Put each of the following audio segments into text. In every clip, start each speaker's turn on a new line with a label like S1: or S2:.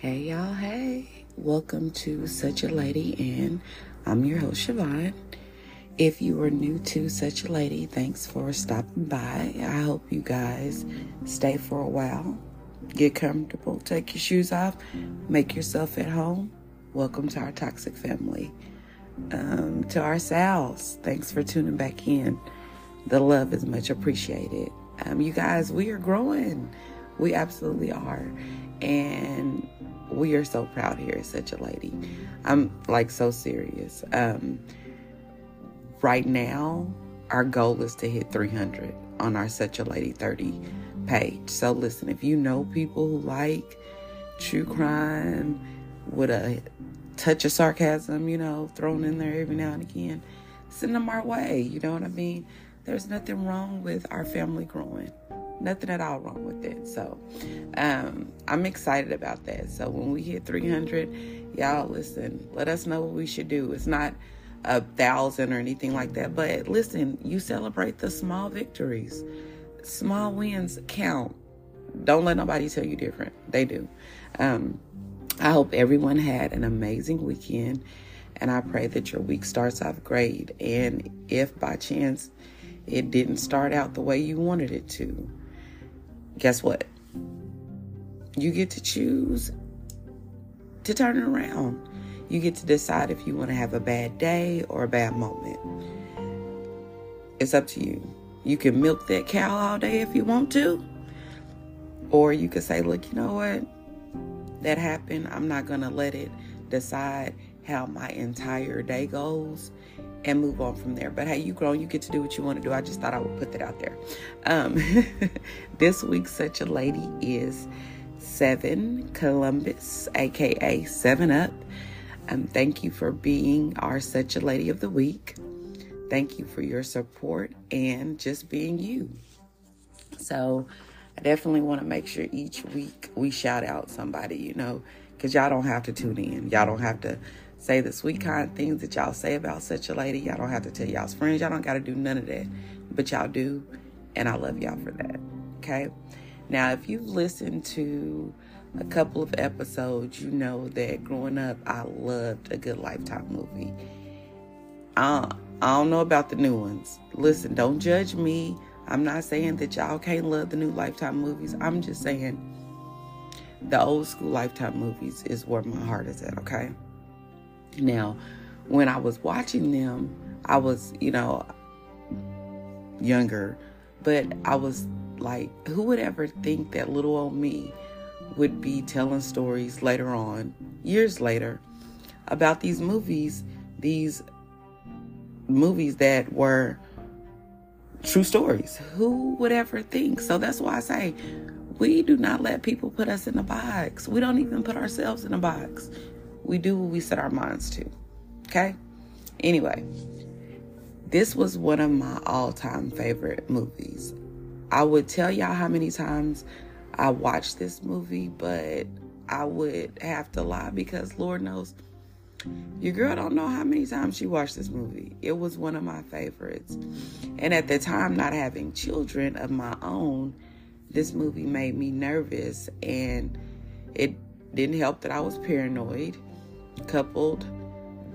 S1: Hey y'all, hey. Welcome to Such a Lady, and I'm your host, Siobhan. If you are new to Such a Lady, thanks for stopping by. I hope you guys stay for a while. Get comfortable, take your shoes off, make yourself at home. Welcome to our toxic family. Um, to ourselves, thanks for tuning back in. The love is much appreciated. Um, you guys, we are growing. We absolutely are. And we are so proud here Such a Lady. I'm like so serious. Um, right now, our goal is to hit 300 on our Such a Lady 30 page. So listen, if you know people who like true crime with a touch of sarcasm, you know, thrown in there every now and again, send them our way. You know what I mean? There's nothing wrong with our family growing nothing at all wrong with it. So um, I'm excited about that. So when we hit 300, y'all listen, let us know what we should do. It's not a thousand or anything like that, but listen, you celebrate the small victories. Small wins count. Don't let nobody tell you different. They do. Um, I hope everyone had an amazing weekend, and I pray that your week starts off great. And if by chance it didn't start out the way you wanted it to, guess what? You get to choose to turn it around. You get to decide if you want to have a bad day or a bad moment. It's up to you. You can milk that cow all day if you want to. Or you could say, look, you know what? That happened. I'm not going to let it decide how my entire day goes and move on from there. But hey, you grown, you get to do what you want to do. I just thought I would put that out there. Um, this week, such a lady is Seven Columbus, aka Seven Up. Um, thank you for being our such a lady of the week. Thank you for your support and just being you. So, I definitely want to make sure each week we shout out somebody, you know, because y'all don't have to tune in. Y'all don't have to say the sweet kind things that y'all say about such a lady. Y'all don't have to tell y'all's friends. Y'all don't got to do none of that. But y'all do. And I love y'all for that. Okay. Now, if you've listened to a couple of episodes, you know that growing up, I loved a good Lifetime movie. Uh, I don't know about the new ones. Listen, don't judge me. I'm not saying that y'all can't love the new Lifetime movies. I'm just saying the old school Lifetime movies is where my heart is at, okay? Now, when I was watching them, I was, you know, younger, but I was like, who would ever think that little old me would be telling stories later on, years later, about these movies, these movies that were true stories. Who would ever think? So that's why I say we do not let people put us in a box. We don't even put ourselves in a box. We do what we set our minds to. Okay? Anyway, this was one of my all time favorite movies. I would tell y'all how many times I watched this movie, but I would have to lie because Lord knows your girl don't know how many times she watched this movie. It was one of my favorites. And at the time, not having children of my own, this movie made me nervous and it didn't help that I was paranoid coupled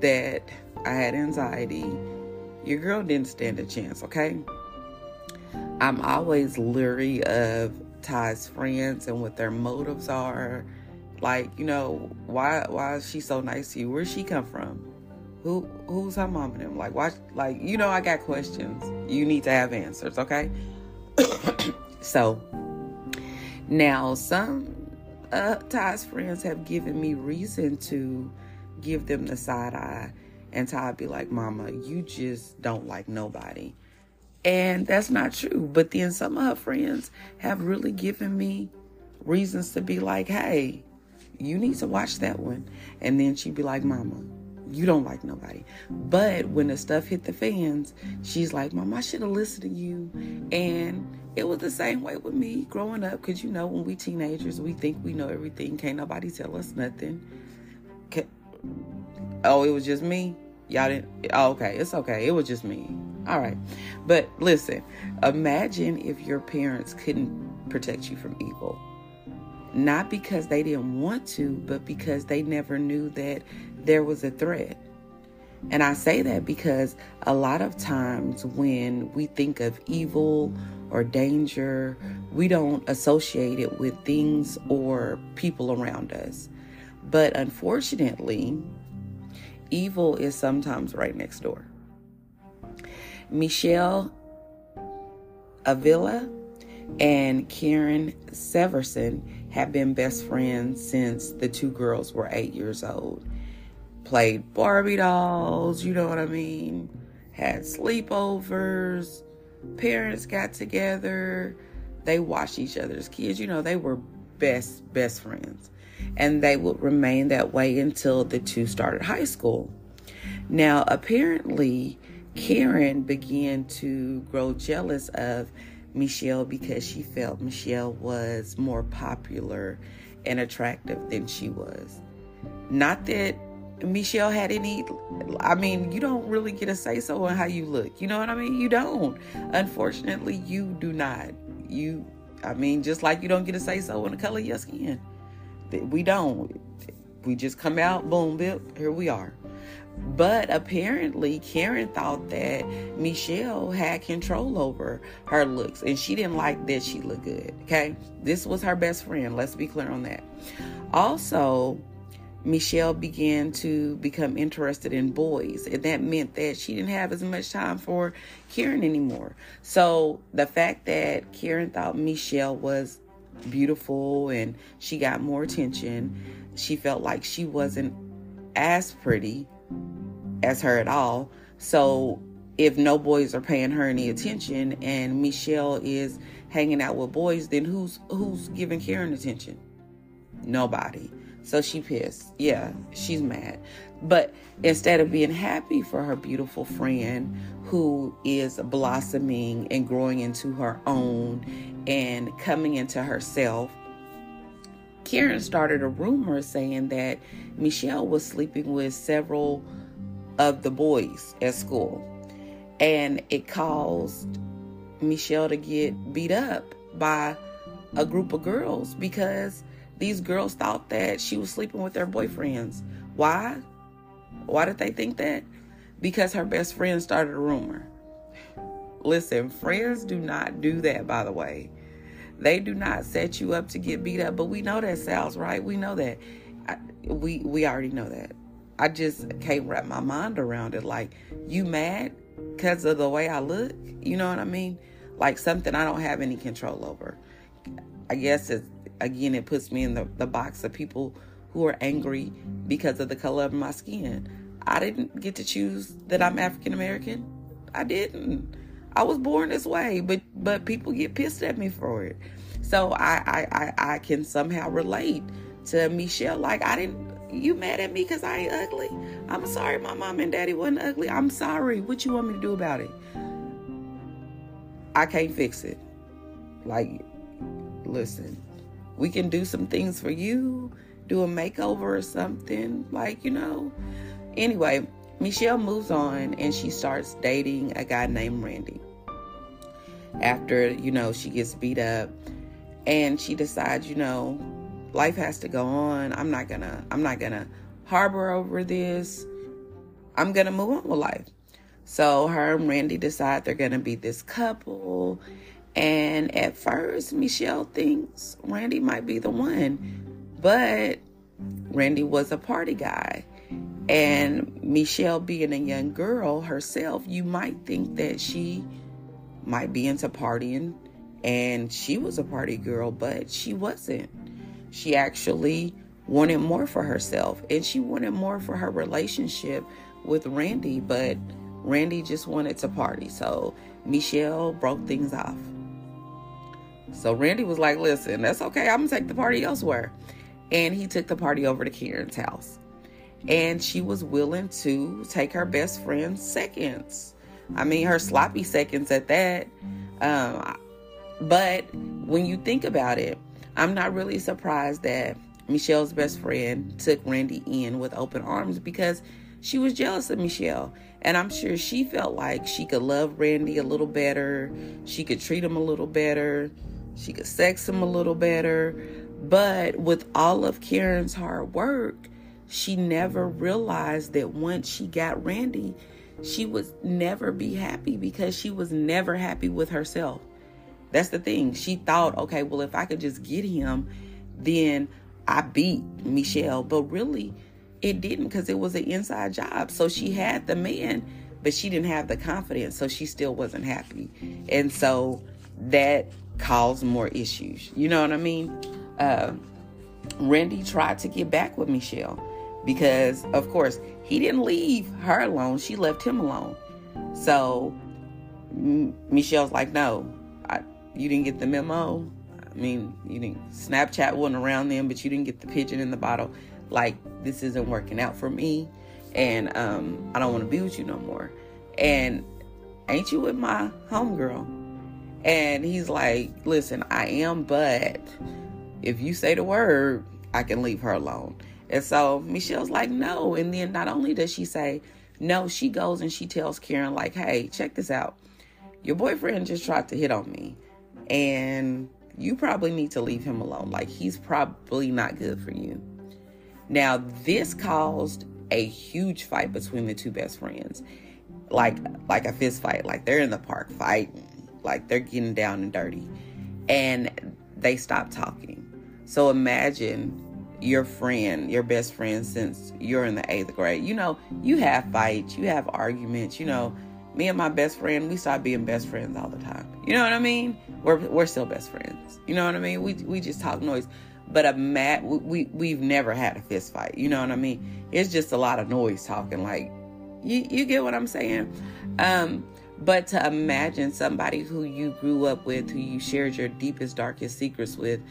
S1: that I had anxiety, your girl didn't stand a chance, okay? I'm always leery of Ty's friends and what their motives are. Like, you know, why why is she so nice to you? Where's she come from? Who who's her mom and him? Like why like you know I got questions. You need to have answers, okay? so now some uh Ty's friends have given me reason to give them the side eye and Todd be like, Mama, you just don't like nobody. And that's not true. But then some of her friends have really given me reasons to be like, hey, you need to watch that one. And then she'd be like, Mama, you don't like nobody. But when the stuff hit the fans, she's like, Mom, I should have listened to you. And it was the same way with me growing up. Because, you know, when we teenagers, we think we know everything. Can't nobody tell us nothing. Oh, it was just me. Y'all didn't. Oh, okay, it's okay. It was just me. All right, but listen. Imagine if your parents couldn't protect you from evil. not because they didn't want to, but because they never knew that there was a threat. And I say that because a lot of times when we think of evil or danger, we don't associate it with things or people around us. But unfortunately, evil is sometimes right next door. Michelle Avila and Karen Severson have been best friends since the two girls were eight years old. Played Barbie dolls, you know what I mean? Had sleepovers, parents got together, they watched each other's kids. You know, they were best, best friends. And they would remain that way until the two started high school. Now, apparently, Karen began to grow jealous of Michelle because she felt Michelle was more popular and attractive than she was. Not that Michelle had any, I mean, you don't really get a say so on how you look. You know what I mean? You don't. Unfortunately, you do not. You, I mean, just like you don't get a say so on the color of your skin. We don't. We just come out, boom, bip, here we are. But apparently, Karen thought that Michelle had control over her looks and she didn't like that she looked good. Okay. This was her best friend. Let's be clear on that. Also, Michelle began to become interested in boys, and that meant that she didn't have as much time for Karen anymore. So, the fact that Karen thought Michelle was beautiful and she got more attention, she felt like she wasn't as pretty as her at all. So if no boys are paying her any attention and Michelle is hanging out with boys, then who's who's giving Karen attention? Nobody. So she pissed. Yeah, she's mad. But instead of being happy for her beautiful friend who is blossoming and growing into her own and coming into herself, Karen started a rumor saying that Michelle was sleeping with several of the boys at school. And it caused Michelle to get beat up by a group of girls because these girls thought that she was sleeping with their boyfriends. Why? Why did they think that? Because her best friend started a rumor. Listen, friends do not do that, by the way. They do not set you up to get beat up, but we know that sounds right. We know that. I, we we already know that. I just can't wrap my mind around it. Like, you mad because of the way I look? You know what I mean? Like something I don't have any control over. I guess it's again it puts me in the, the box of people who are angry because of the color of my skin. I didn't get to choose that I'm African American. I didn't. I was born this way, but but people get pissed at me for it. So I I I, I can somehow relate to Michelle. Like I didn't. You mad at me because I ain't ugly? I'm sorry, my mom and daddy wasn't ugly. I'm sorry. What you want me to do about it? I can't fix it. Like, listen, we can do some things for you, do a makeover or something. Like, you know. Anyway, Michelle moves on and she starts dating a guy named Randy after, you know, she gets beat up and she decides, you know, life has to go on. I'm not to I'm not to harbor over this. I'm to move on with life. So her and Randy decide they're to be this couple. And at first, Michelle thinks Randy might be the one. But Randy was a party guy. And Michelle, being a young girl herself, you might think that she might be into partying and she was a party girl, but she wasn't. She actually wanted more for herself and she wanted more for her relationship with Randy, but Randy just wanted to party. So Michelle broke things off. So Randy was like, listen, that's okay. I'm going to take the party elsewhere. And he took the party over to Karen's house. And she was willing to take her best friend's seconds. I mean, her sloppy seconds at that. Um, but when you think about it, I'm not really surprised that Michelle's best friend took Randy in with open arms because she was jealous of Michelle. And I'm sure she felt like she could love Randy a little better, she could treat him a little better, she could sex him a little better. But with all of Karen's hard work, she never realized that once she got Randy, she would never be happy because she was never happy with herself. That's the thing. She thought, okay, well, if I could just get him, then I beat Michelle. But really, it didn't because it was an inside job. So she had the man, but she didn't have the confidence. So she still wasn't happy. And so that caused more issues. You know what I mean? Uh, Randy tried to get back with Michelle because, of course, he didn't leave her alone. She left him alone. So M- Michelle's like, no, I, you didn't get the memo. I mean, you didn't. Snapchat wasn't around then, but you didn't get the pigeon in the bottle. Like this isn't working out for me, and um, I don't want to be with you no more. And ain't you with my homegirl? And he's like, listen, I am, but if you say the word, I can leave her alone. And so Michelle's like, no. And then not only does she say no, she goes and she tells Karen, like, hey, check this out. Your boyfriend just tried to hit on me. And you probably need to leave him alone. Like, he's probably not good for you. Now, this caused a huge fight between the two best friends. Like, like a fist fight. Like they're in the park fighting like they're getting down and dirty. And they stop talking. So imagine your friend, your best friend since you're in the eighth grade. You know, you have fights, you have arguments, you know. Me and my best friend, we start being best friends all the time. You know what I mean? We're we're still best friends. You know what I mean? We we just talk noise. But a mat we we've never had a fist fight. You know what I mean? It's just a lot of noise talking like you you get what I'm saying? Um but to imagine somebody who you grew up with, who you shared your deepest, darkest secrets with,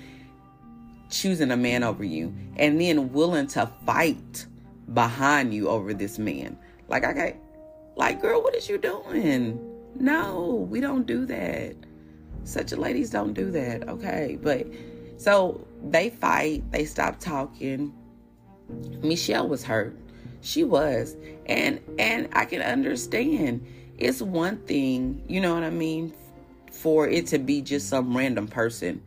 S1: choosing a man over you, and then willing to fight behind you over this man. Like, I got, like, girl, what is you doing? No, we don't do that. Such a ladies don't do that. Okay. But so they fight, they stop talking. Michelle was hurt. She was. And and I can understand it's one thing, you know what I mean, for it to be just some random person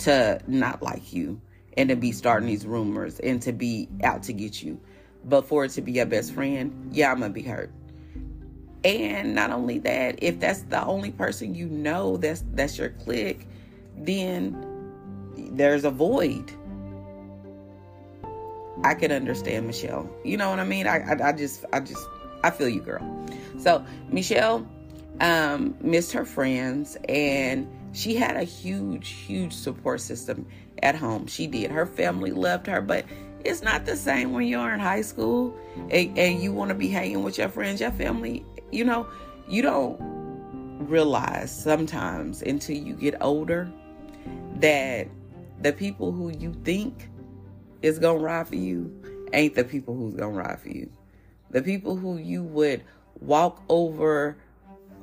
S1: to not like you and to be starting these rumors and to be out to get you. But for it to be your best friend, yeah, I'm gonna be hurt. And not only that, if that's the only person you know that's that's your clique, then there's a void. I can understand Michelle. You know what I mean? I, I, I just I just I feel you, girl. So Michelle um, missed her friends and she had a huge, huge support system at home. She did. Her family loved her, but it's not the same when you're in high school and, and you want to be hanging with your friends, your family. You know, you don't realize sometimes until you get older that the people who you think is gonna ride for you ain't the people who's gonna ride for you. The people who you would walk over,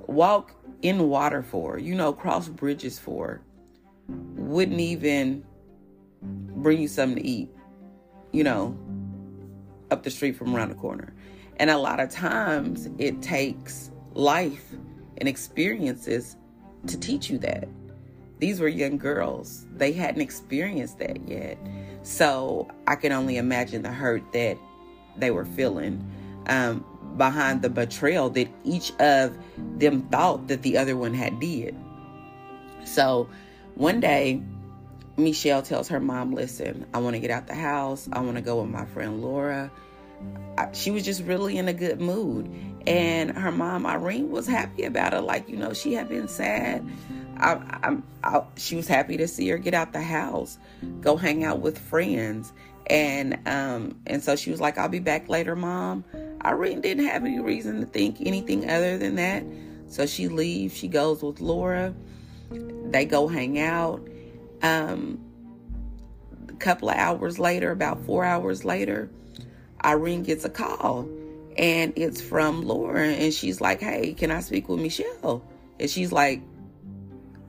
S1: walk in water for, you know, cross bridges for, wouldn't even bring you something to eat, you know, up the street from around the corner. And a lot of times it takes life and experiences to teach you that. These were young girls. They hadn't experienced that yet. So I can only imagine the hurt that they were feeling. Um, behind the betrayal that each of them thought that the other one had did. So one day, Michelle tells her mom, Listen, I want to get out the house. I want to go with my friend Laura. I, she was just really in a good mood. And her mom, Irene, was happy about it. Like, you know, she had been sad. I, I, she was happy to see her get out the house, go hang out with friends. And um, and so she was like, I'll be back later, mom. I really didn't have any reason to think anything other than that. So she leaves. She goes with Laura. They go hang out. Um, a couple of hours later, about four hours later, Irene gets a call, and it's from Laura, and she's like, "Hey, can I speak with Michelle?" And she's like,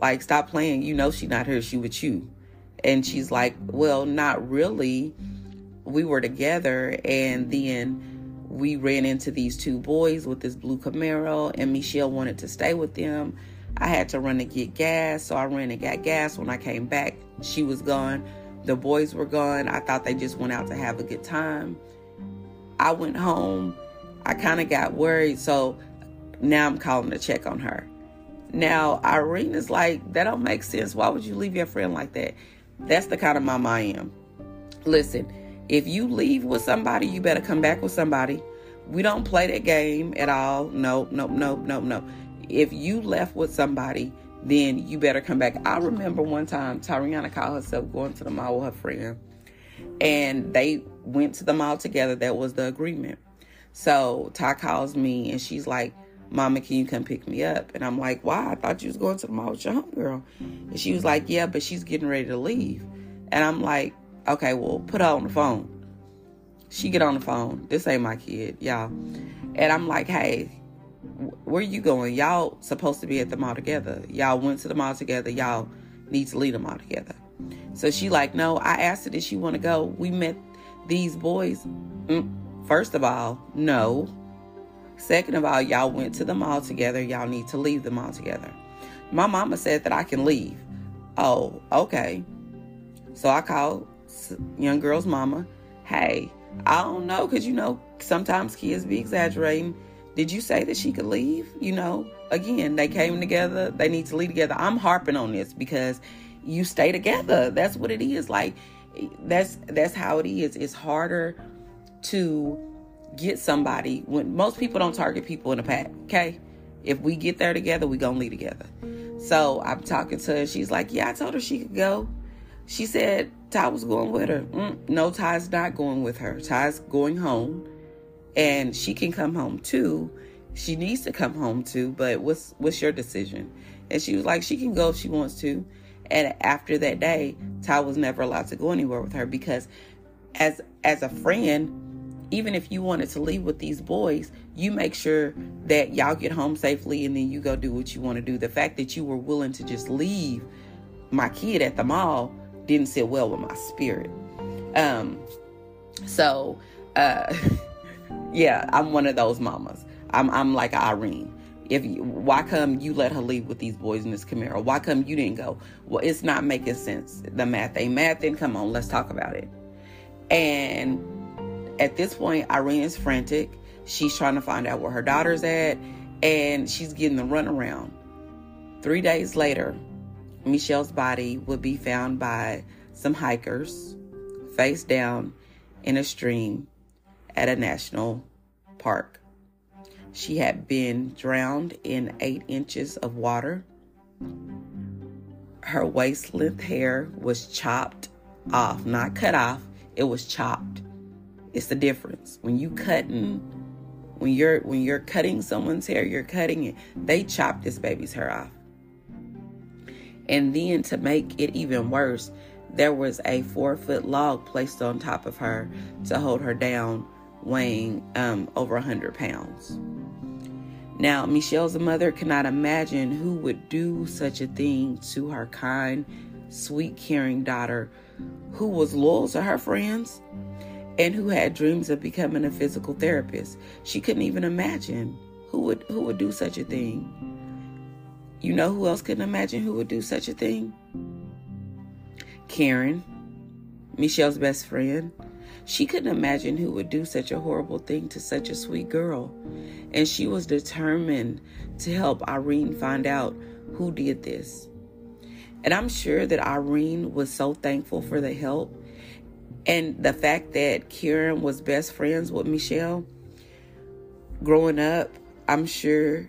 S1: "Like, stop playing. You know she's not here. She with you." And she's like, "Well, not really. We were together, and then." we ran into these two boys with this blue Camaro, and Michelle wanted to stay with them. I had to run to get gas, so I ran and got gas. When I came back, she was gone. The boys were gone. I thought they just went out to have a good time. I went home. I kind of got worried. So now I'm calling to check on her. Now, Irene is like, that don't make sense. Why would you leave your friend like that? That's the kind of mom I am. Listen, if you leave with somebody, you better come back with somebody. We don't play that game at all. No, no, no, no, no. If you left with somebody, then you better come back. I remember one time Tariana called herself going to the mall with her friend, and they went to the mall together. That was the agreement. So Ty calls me and she's like, Mama, can you come pick me up? And I'm like, Why? I thought you was going to the mall with your homegirl. And she was like, Yeah, but she's getting ready to leave. And I'm like, Okay, well, put her on the phone. She get on the phone. This ain't my kid, y'all. And I'm like, Hey, where you going? Y'all supposed to be at the mall together. Y'all went to the mall together. Y'all need to leave the mall together. So she like, no. I asked her, did she want to go? We met these boys. Mm, first of all, no. Second of all, y'all went to the mall together. Y'all need to leave the mall together. My mama said that I can leave. Oh, okay. So I called young girl's mama. Hey, I don't know because you know sometimes kids be exaggerating did you say that she could leave? You know, again, they came together. They need to leave together. I'm harping on this because you stay together. That's what it is. Like that's that's how it is. It's harder to get somebody when most people don't target people in a pack. Okay, if we get there together, we gonna leave together. So I'm talking to her. She's like, "Yeah, I told her she could go." She said Ty was going with her. Mm, no, Ty's not going with her. Ty's going home and she can come home too. She needs to come home too, but what's what's your decision? And she was like, she can go if she wants to. And after that day, Ty was never allowed to go anywhere with her because as as a friend, even if you wanted to leave with these boys, you make sure that y'all get home safely and then you go do what you want to do. The fact that you were willing to just leave my kid at the mall didn't sit well with my spirit. Um so uh yeah, I'm one of those mamas. I'm I'm like Irene. If you, why come you let her leave with these boys in this Camaro? Why come you didn't go? Well, it's not making sense. The math ain't math. Then come on, let's talk about it. And at this point, Irene is frantic. She's trying to find out where her daughter's at, and she's getting the runaround. Three days later, Michelle's body would be found by some hikers, face down in a stream at a national park. She had been drowned in eight inches of water. Her waist length hair was chopped off, not cut off, it was chopped. It's the difference. When you cutting when you're when you're cutting someone's hair, you're cutting it. They chopped this baby's hair off. And then to make it even worse, there was a four foot log placed on top of her to hold her down weighing um, over 100 pounds. Now, Michelle's mother cannot imagine who would do such a thing to her kind, sweet, caring daughter who was loyal to her friends and who had dreams of becoming a physical therapist. She couldn't even imagine who would who would do such a thing. You know who else couldn't imagine who would do such a thing? Karen, Michelle's best friend. She couldn't imagine who would do such a horrible thing to such a sweet girl. And she was determined to help Irene find out who did this. And I'm sure that Irene was so thankful for the help and the fact that Karen was best friends with Michelle growing up, I'm sure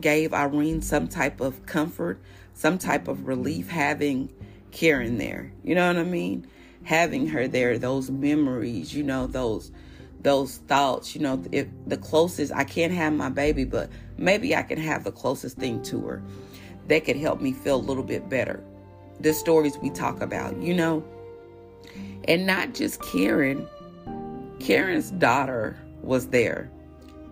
S1: gave Irene some type of comfort, some type of relief having Karen there. You know what I mean? having her there, those memories, you know, those those thoughts, you know, if the closest I can't have my baby, but maybe I can have the closest thing to her that could help me feel a little bit better. The stories we talk about, you know, and not just Karen. Karen's daughter was there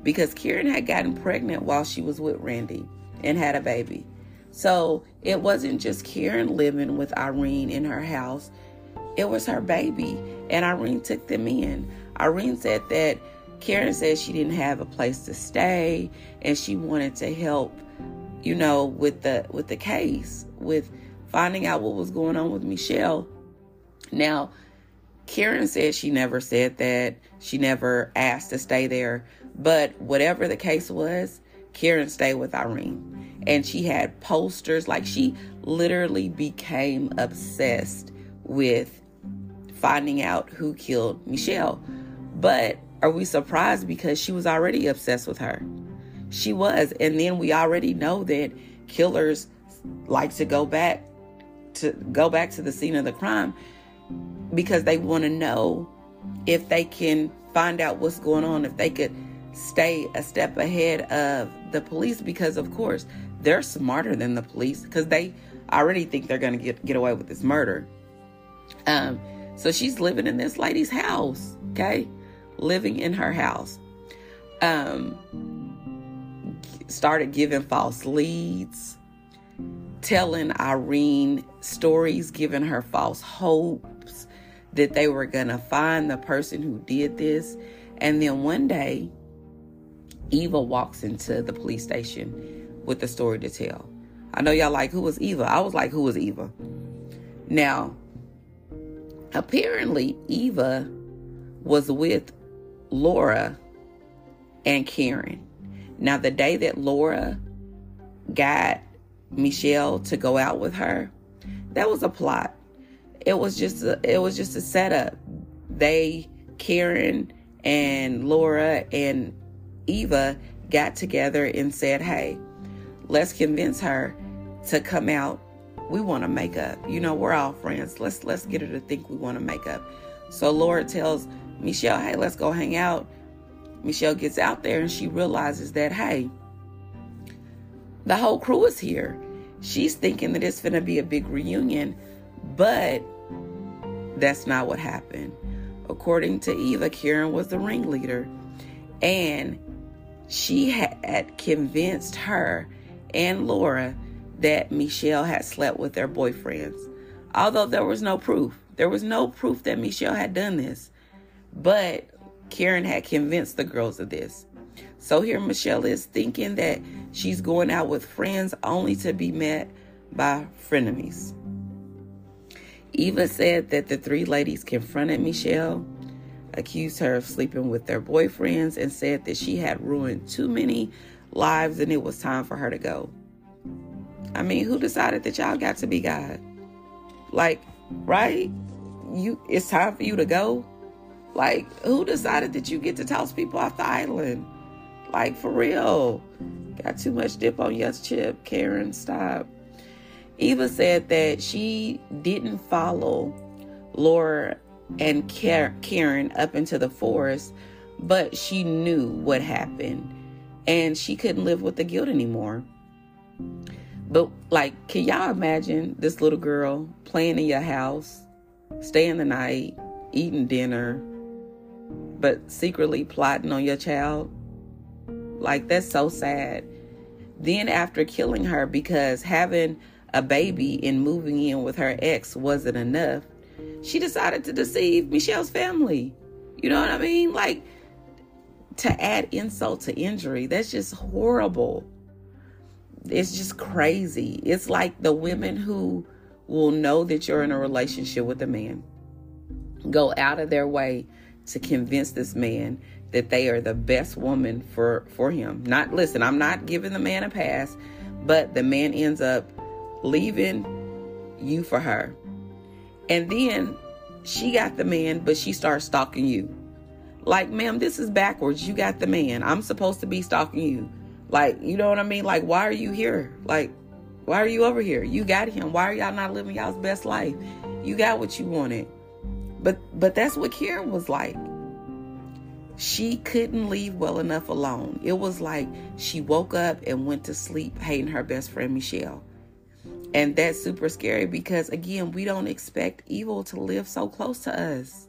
S1: because Karen had gotten pregnant while she was with Randy and had a baby. So it wasn't just Karen living with Irene in her house. It was her baby, and Irene took them in. Irene said that Karen said she didn't have a place to stay, and she wanted to help, you know, with the with the case, with finding out what was going on with Michelle. Now, Karen said she never said that. She never asked to stay there. But whatever the case was, Karen stayed with Irene. And she had posters, like she literally became obsessed with finding out who killed Michelle. But are we surprised because she was already obsessed with her? She was. And then we already know that killers like to go back to go back to the scene of the crime because they want to know if they can find out what's going on, if they could stay a step ahead of the police because of course they're smarter than the police because they already think they're going to get get away with this murder. Um so she's living in this lady's house, okay? Living in her house. Um started giving false leads, telling Irene stories, giving her false hopes that they were going to find the person who did this. And then one day, Eva walks into the police station with a story to tell. I know y'all like, who was Eva? I was like, who was Eva? Now, apparently, Eva was with Laura and Karen. Now, the day that Laura got Michelle to go out with her, that was a plot. It was just a, it was just a setup. They, Karen and Laura and Eva got together and said, hey, let's convince her to come out. We want to make up. You know, we're all friends. Let's let's get her to think we want to make up. So Laura tells Michelle, hey, let's go hang out. Michelle gets out there and she realizes that, hey, the whole crew is here. She's thinking that it's going to be a big reunion, but that's not what happened. According to Eva, Karen was the ringleader. And she had convinced her and Laura that Michelle had slept with their boyfriends. Although there was no proof. There was no proof that Michelle had done this. But Karen had convinced the girls of this. So here Michelle is thinking that she's going out with friends only to be met by frenemies. Eva said that the three ladies confronted Michelle accused her of sleeping with their boyfriends, and said that she had ruined too many lives and it was time for her to go. I mean, who decided that y'all got to be God? Like, right? You it's time for you to go? Like, who decided that you get to toss people off the island? Like, for real. Got too much dip on your chip, Karen. Stop. Eva said that she didn't follow Laura and Karen up into the forest, but she knew what happened and she couldn't live with the guilt anymore. But, like, can y'all imagine this little girl playing in your house, staying the night, eating dinner, but secretly plotting on your child? Like, that's so sad. Then, after killing her because having a baby and moving in with her ex wasn't enough, she decided to deceive Michelle's family. You know what I mean? Like to add insult to injury, that's just horrible. It's just crazy. It's like the women who will know that you're in a relationship with a man go out of their way to convince this man that they are the best woman for for him. Not listen, I'm not giving the man a pass, but the man ends up leaving you for her. And then she got the man, but she starts stalking you. Like, ma'am, this is backwards. You got the man. I'm supposed to be stalking you. Like, you know what I mean? Like, why are you here? Like, why are you over here? You got him. Why are y'all not living y'all's best life? You got what you wanted. But but that's what Karen was like. She couldn't leave well enough alone. It was like she woke up and went to sleep hating her best friend Michelle. And that's super scary because, again, we don't expect evil to live so close to us.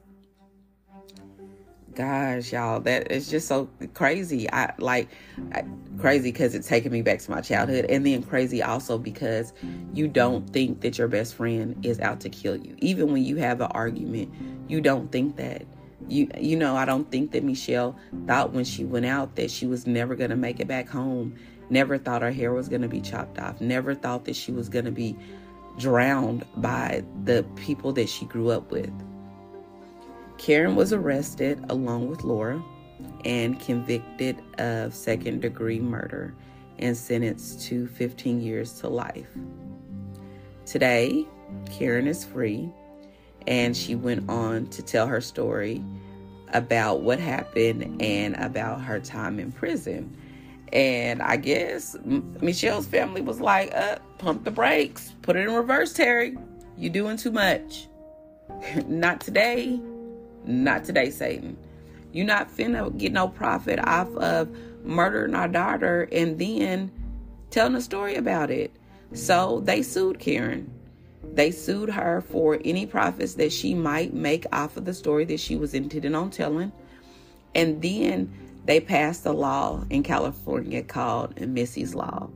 S1: Gosh, y'all, that is just so crazy. I like I, crazy because it's taking me back to my childhood, and then crazy also because you don't think that your best friend is out to kill you. Even when you have an argument, you don't think that. You you know, I don't think that Michelle thought when she went out that she was never gonna make it back home Never thought her hair was going to be chopped off. Never thought that she was going to be drowned by the people that she grew up with. Karen was arrested along with Laura and convicted of second degree murder and sentenced to 15 years to life. Today, Karen is free and she went on to tell her story about what happened and about her time in prison. And I guess Michelle's family was like, uh, pump the brakes, put it in reverse, Terry. You doing too much. not today. Not today, Satan. You're not finna get no profit off of murdering our daughter and then telling a story about it. So they sued Karen. They sued her for any profits that she might make off of the story that she was intending on telling. And then they passed a law in California called Missy's Law.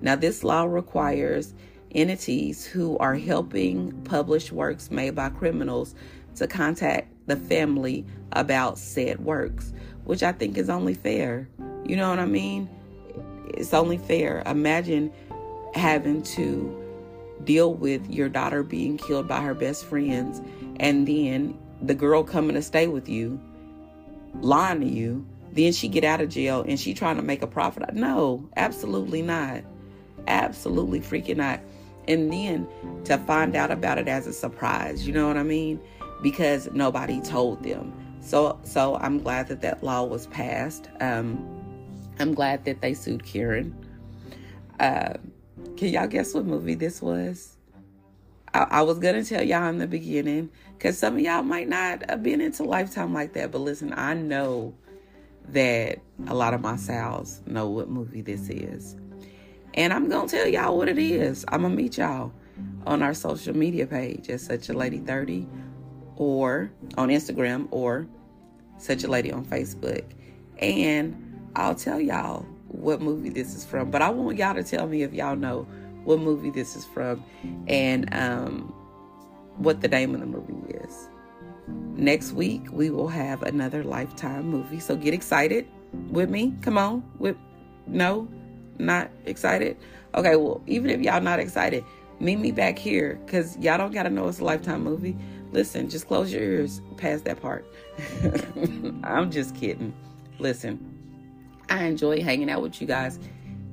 S1: Now, this law requires entities who are helping publish works made by criminals to contact the family about said works, which I think is only fair. You know what I mean? It's only fair. Imagine having to deal with your daughter being killed by her best friends and then the girl coming to stay with you lying to you then she get out of jail and she trying to make a profit no absolutely not. Absolutely freaking not. And then to find out about it as a surprise you know what i mean? Because nobody told them. So so i'm glad that that law was passed. Um i'm glad that they sued karen. Uh, can y'all guess what movie this was? I, I was gonna tell y'all in the beginning because some of y'all might not have been into Lifetime like that. But listen, I know that a lot of my sales know what movie this is, and I'm gonna tell y'all what it is. I'm gonna meet y'all on our social media page at Such a Lady 30 or on Instagram or Such a Lady on Facebook, and I'll tell y'all what movie this is from, but I want y'all to tell me if y'all know what movie this is from and um, what the name of the movie is. Next week we will have another Lifetime movie, so get excited with me. Come on, with no, not excited. Okay, well even if y'all not excited, meet me back here because y'all don't gotta know it's a Lifetime movie. Listen, just close your ears past that part. I'm just kidding. Listen, I enjoy hanging out with you guys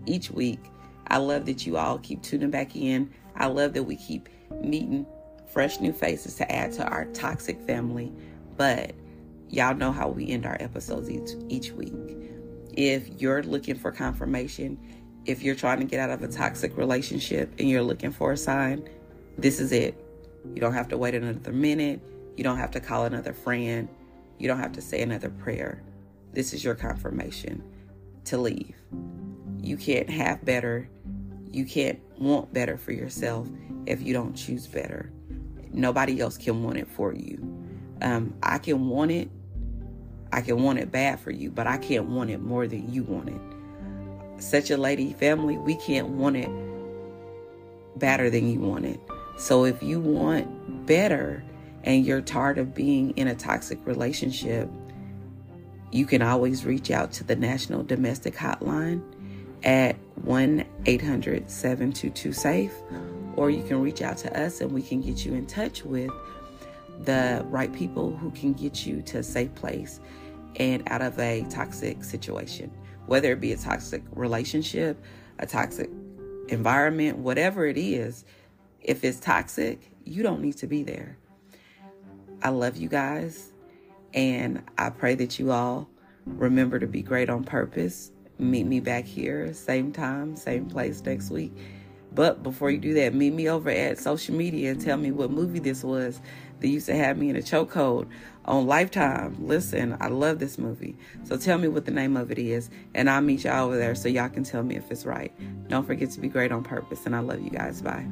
S1: each week. I love that you all keep tuning back in. I love that we keep meeting fresh new faces to add to our toxic family. But y'all know how we end our episodes each, each week. If you're looking for confirmation, if you're trying to get out of a toxic relationship and you're looking for a sign, this is it. You don't have to wait another minute. You don't have to call another friend. You don't have to say another prayer. This is your confirmation to leave. You can't have better. You can't want better for yourself if you don't choose better. Nobody else can want it for you. Um, I can want it. I can want it bad for you, but I can't want it more than you want it. Such a lady family, we can't want it better than you want it. So if you want better and you're tired of being in a toxic relationship, you can always reach out to the National Domestic Hotline at 1 800 722 SAFE, or you can reach out to us and we can get you in touch with the right people who can get you to a safe place and out of a toxic situation, whether it be a toxic relationship, a toxic environment, whatever it is. If it's toxic, you don't need to be there. I love you guys. And I pray that you all remember to be great on purpose. Meet me back here, same time, same place next week. But before you do that, meet me over at social media and tell me what movie this was that used to have me in a chokehold on Lifetime. Listen, I love this movie. So tell me what the name of it is, and I'll meet y'all over there so y'all can tell me if it's right. Don't forget to be great on purpose, and I love you guys. Bye.